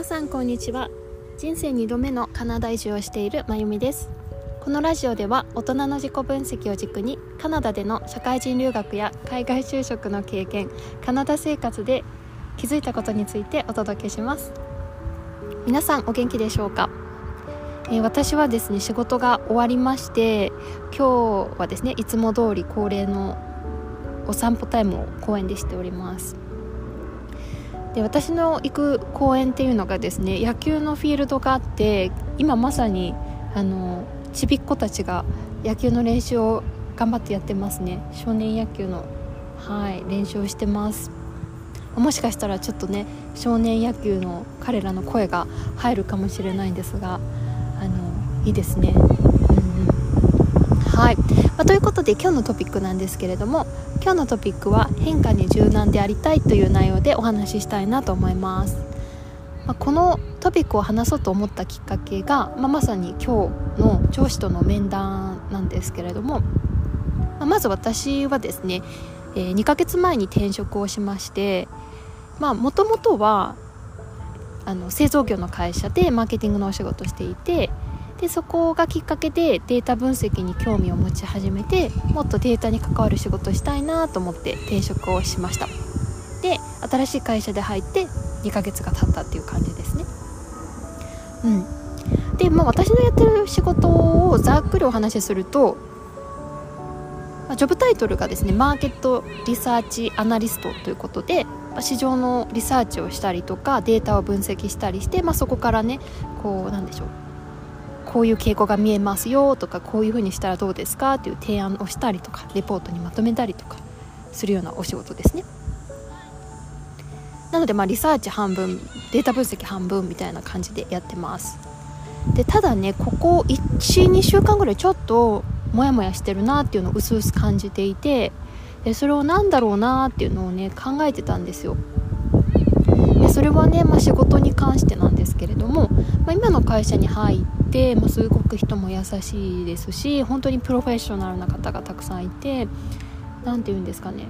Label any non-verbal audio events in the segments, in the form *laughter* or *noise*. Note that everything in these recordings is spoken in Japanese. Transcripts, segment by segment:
皆さんこんにちは。人生2度目のカナダ移住をしているまゆみです。このラジオでは大人の自己分析を軸にカナダでの社会人留学や海外就職の経験カナダ生活で気づいたことについてお届けします。皆さんお元気でしょうか？えー、私はですね仕事が終わりまして今日はですねいつも通り恒例のお散歩タイムを公園でしております。で私の行く公園っていうのがですね野球のフィールドがあって今まさにあのちびっ子たちが野球の練習を頑張ってやってますね。少年野球のはい練習をしてます。もしかしたらちょっとね少年野球の彼らの声が入るかもしれないんですがあのいいですね、はい、まあ、ということで今日のトピックなんですけれども今日のトピックは変化に柔軟でありたいという内容でお話ししたいなと思います、まあ、このトピックを話そうと思ったきっかけが、まあ、まさに今日の上司との面談なんですけれども、ま、まず私はですね、えー、2ヶ月前に転職をしましてもともとはあの製造業の会社でマーケティングのお仕事していてでそこがきっかけでデータ分析に興味を持ち始めてもっとデータに関わる仕事をしたいなと思って転職をしました。で新しい会社で入って2ヶ月が経ったっていう感じですね。うん。で、まあ、私のやってる仕事をざっくりお話しすると、ま、ジョブタイトルがですねマーケットリサーチアナリストということで市場のリサーチをしたりとかデータを分析したりして、まあ、そこからねこうなんでしょう。こういう傾向が見えますよとかこういうふうにしたらどうですかっていう提案をしたりとかレポートにまとめたりとかするようなお仕事ですね。なのでまあリサーチ半分データ分析半分みたいな感じでやってます。でただねここ12週間ぐらいちょっとモヤモヤしてるなっていうのをうすうす感じていてでそれを何だろうなっていうのをね考えてたんですよ。でそれはね、まあ、仕事に関してなんですけれども、まあ、今の会社に入ってて、まあ、すごく人も優しいですし本当にプロフェッショナルな方がたくさんいて何て言うんですかね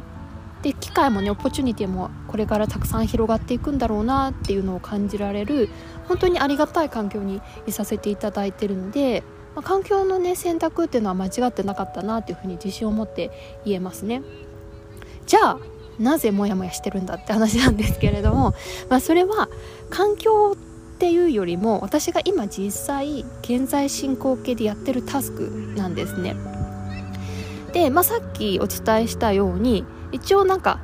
で機会もねオポチュニティもこれからたくさん広がっていくんだろうなっていうのを感じられる本当にありがたい環境にいさせていただいてるので、まあ、環境のね選択っていうのは間違ってなかったなっていうふうに自信を持って言えますね。じゃあなぜモヤモヤしてるんだって話なんですけれども、まあ、それは環境ってていうよりも私が今実際現在進行形でやってるタスクなんですね。で、まあ、さっきお伝えしたように一応なんか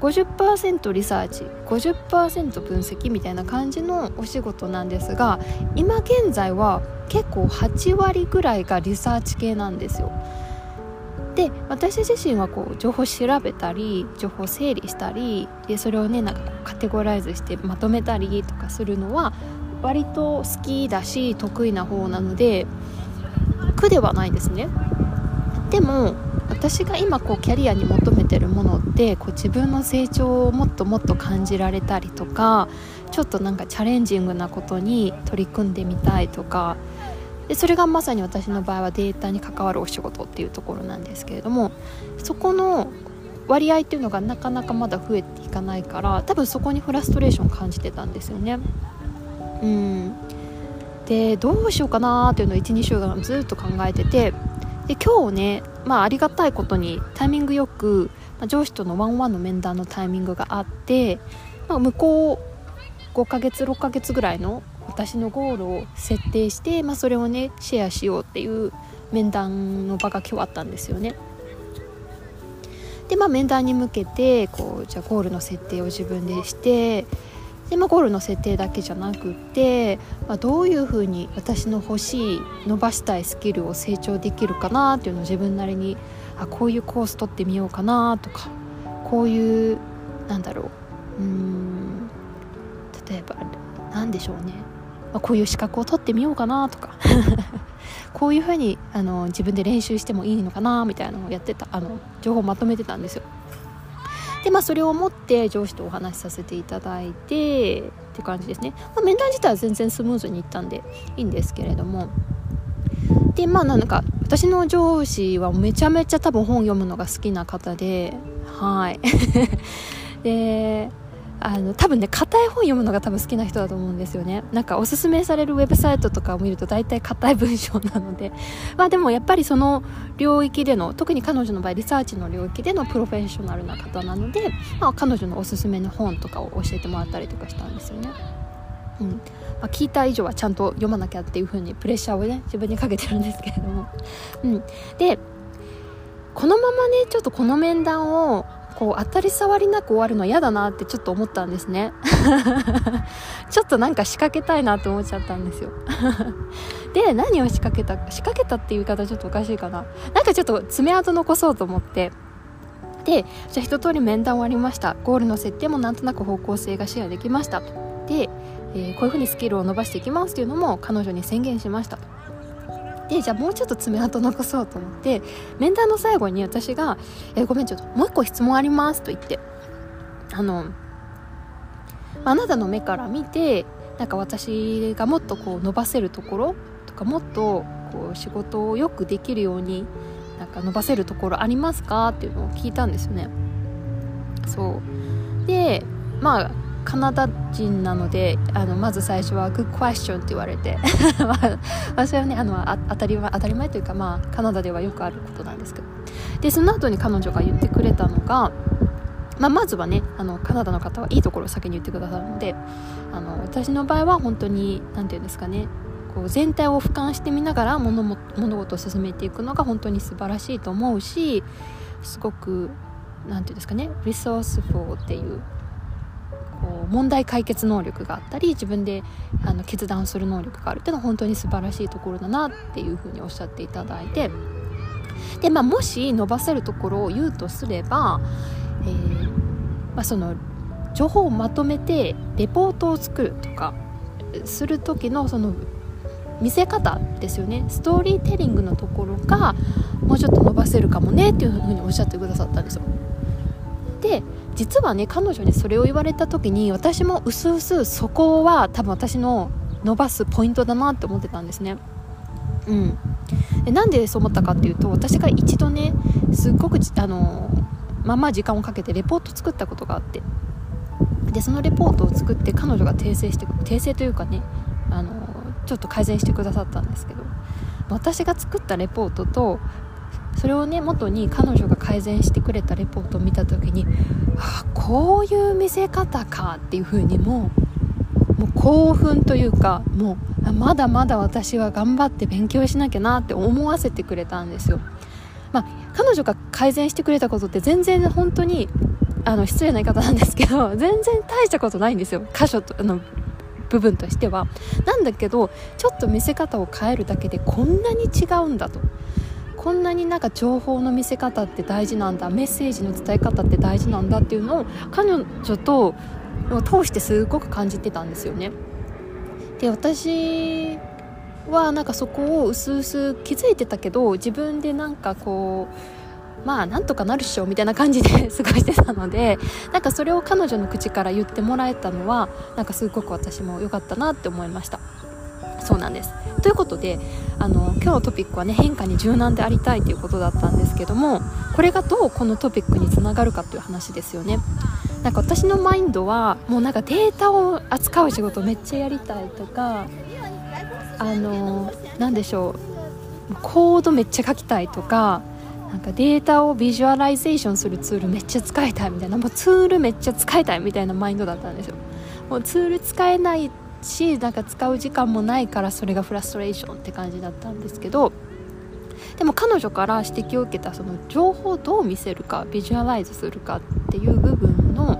50%リサーチ50%分析みたいな感じのお仕事なんですが今現在は結構8割ぐらいがリサーチ系なんですよ。で私自身はこう情報調べたり情報整理したりでそれをねなんかこうカテゴライズしてまとめたりとかするのは割と好きだし得意な方なので苦ではないですねでも私が今こうキャリアに求めてるものってこう自分の成長をもっともっと感じられたりとかちょっとなんかチャレンジングなことに取り組んでみたいとかでそれがまさに私の場合はデータに関わるお仕事っていうところなんですけれどもそこの割合っていうのがなかなかまだ増えていかないから多分そこにフラストレーションを感じてたんですよね。うんでどうしようかなっていうのを12週間ずっと考えててで今日ね、まあ、ありがたいことにタイミングよく、まあ、上司とのワンワンの面談のタイミングがあって、まあ、向こう5ヶ月6ヶ月ぐらいの私のゴールを設定して、まあ、それをねシェアしようっていう面談の場が今日あったんですよね。でまあ面談に向けてこうじゃあゴールの設定を自分でしてで、まあ、ゴールの設定だけじゃなくって、まあ、どういうふうに私の欲しい伸ばしたいスキルを成長できるかなっていうのを自分なりにあこういうコース取ってみようかなとかこういうなんだろう。うん例えば何でしょうね、まあ、こういう資格を取ってみようかなとか。*laughs* こういうふうにあの自分で練習してもいいのかなみたいなのをやってたあの情報をまとめてたんですよ。でまあそれを持って上司とお話しさせていただいてって感じですね、まあ、面談自体は全然スムーズにいったんでいいんですけれども。でまあなんか私の上司はめちゃめちゃ多分本読むのが好きな方ではい。*laughs* であの多分ね硬い本読むのが多分好きな人だと思うんですよね。なんかおすすめされるウェブサイトとかを見ると大体硬い文章なので。*laughs* まあでもやっぱりその領域での特に彼女の場合リサーチの領域でのプロフェッショナルな方なので、まあ、彼女のおすすめの本とかを教えてもらったりとかしたんですよね。うん。まあ、聞いた以上はちゃんと読まなきゃっていう風にプレッシャーをね自分にかけてるんですけれども、うん、でこのままねちょっとこの面談をこう当たり障りなく終わるの嫌だなってちょっと思ったんですね。*laughs* ちょっとなんか仕掛けたいなと思っちゃったんですよ。*laughs* で何を仕掛けた仕掛けたっていう言い方ちょっとおかしいかな。なんかちょっと爪痕残そうと思って。でじゃあ一通り面談終わりました。ゴールの設定もなんとなく方向性がシェアできました。で、えー、こういうふうにスキルを伸ばしていきますっていうのも彼女に宣言しました。でじゃあもうちょっと爪痕残そうと思って面談の最後に私が「えごめんちょっともう一個質問あります」と言ってあのあなたの目から見てなんか私がもっとこう伸ばせるところとかもっとこう仕事をよくできるようになんか伸ばせるところありますか？っていうのを聞いたんですよね。そう。でまあカナダ人なのであのまず最初は「Good question」って言われて。*laughs* 私はねあの当たり前当たり前というか、まあ、カナダではよくあることなんですけど。でその後に彼女が言ってくれたのが、まあ、まずはねあのカナダの方はいいところを先に言ってくださるのであの私の場合は本当に何て言うんですかねこう全体を俯瞰してみながら物も物事を進めていくのが本当に素晴らしいと思うしすごく何て言うんですかねリソースフォーっていうこう問題解決能力があったり自分であの決断する能力があるっていうのは本当に素晴らしいところだなっていうふうにおっしゃっていただいてで、まあ、もし伸ばせるところを言うとすれば、えー、まあ、その情報をまとめてレポートを作るとかする時のその見せ方ですよねストーリーテリングのところがもうちょっと伸ばせるかもねっていうふうにおっしゃってくださったんですよ。で実はね彼女にそれを言われた時に私もうすうすそこは多分私の伸ばすポイントだなって思ってたんですね。うん。でなんでそう思ったかっていうと私が一度ねすっごくあのまあま時間をかけてレポート作ったことがあって。でそのレポートを作って彼女が訂正して訂正というかねあのちょっと改善してくださったんですけど私が作ったレポートとそれをね元に彼女が改善してくれたレポートを見た時にあこういう見せ方かっていう風にももう興奮というかもうまだまだ私は頑張って勉強しなきゃなって思わせてくれたんですよ。まあ、彼女が改善してくれたことって全然本当にあの失礼な言い方なんですけど *laughs* 全然大したことないんですよ。箇所とあの部分としては。なんだけどちょっと見せ方を変えるだけでこんなに違うんだと。こんなになんか情報の見せ方って大事なんだメッセージの伝え方って大事なんだっていうのを彼女と通してすごく感じてたんですよね。で私はなんかそこをうすうす気づいてたけど自分でなんかこうまあなんとかなるっしょみたいな感じで過ごしてたのでなんかそれを彼女の口から言ってもらえたのはなんかすごく私も良かったなって思いました。そうなんです。ということであの今日のトピックはね変化に柔軟でありたいということだったんですけどもこれがどうこのトピックにつながるかという話ですよね。なんか私のマインドはもうなんかデータを扱う仕事めっちゃやりたいとかあの何でしょうコードめっちゃ書きたいとかなんかデータをビジュアライゼーションするツールめっちゃ使いたいみたいなもうツールめっちゃ使いたいみたいなマインドだったんですよ。もうツール使えないしなんか使う時間もないからそれがフラストレーションって感じだったんですけどでも彼女から指摘を受けたその情報をどう見せるかビジュアライズするかっていう部分の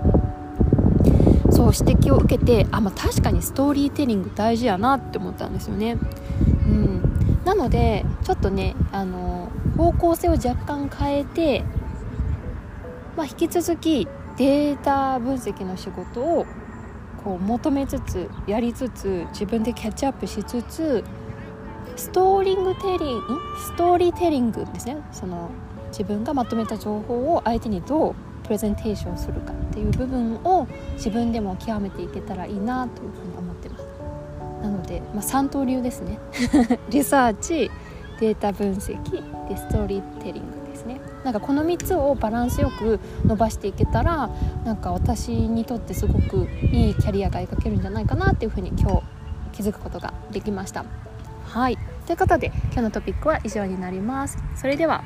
そう指摘を受けてあ、まあ、確かにストーリーテリング大事やなって思ったんですよね。うん、なのでちょっとねあの方向性を若干変えて、まあ、引き続きデータ分析の仕事をこう求めつつやりつつ自分でキャッチアップしつつストーリングテリンストーリーテリングですね。その自分がまとめた情報を相手にどうプレゼンテーションするかっていう部分を自分でも極めていけたらいいなというふうに思ってます。なので、まあ、3刀流ですね。*laughs* リサーチデータ分析でストーリーテリングですね。なんかこの3つをバランスよく伸ばしていけたらなんか私にとってすごくいいキャリアが描けるんじゃないかなっていうふうに今日気づくことができました。はい。ということで今日のトピックは以上になります。それでは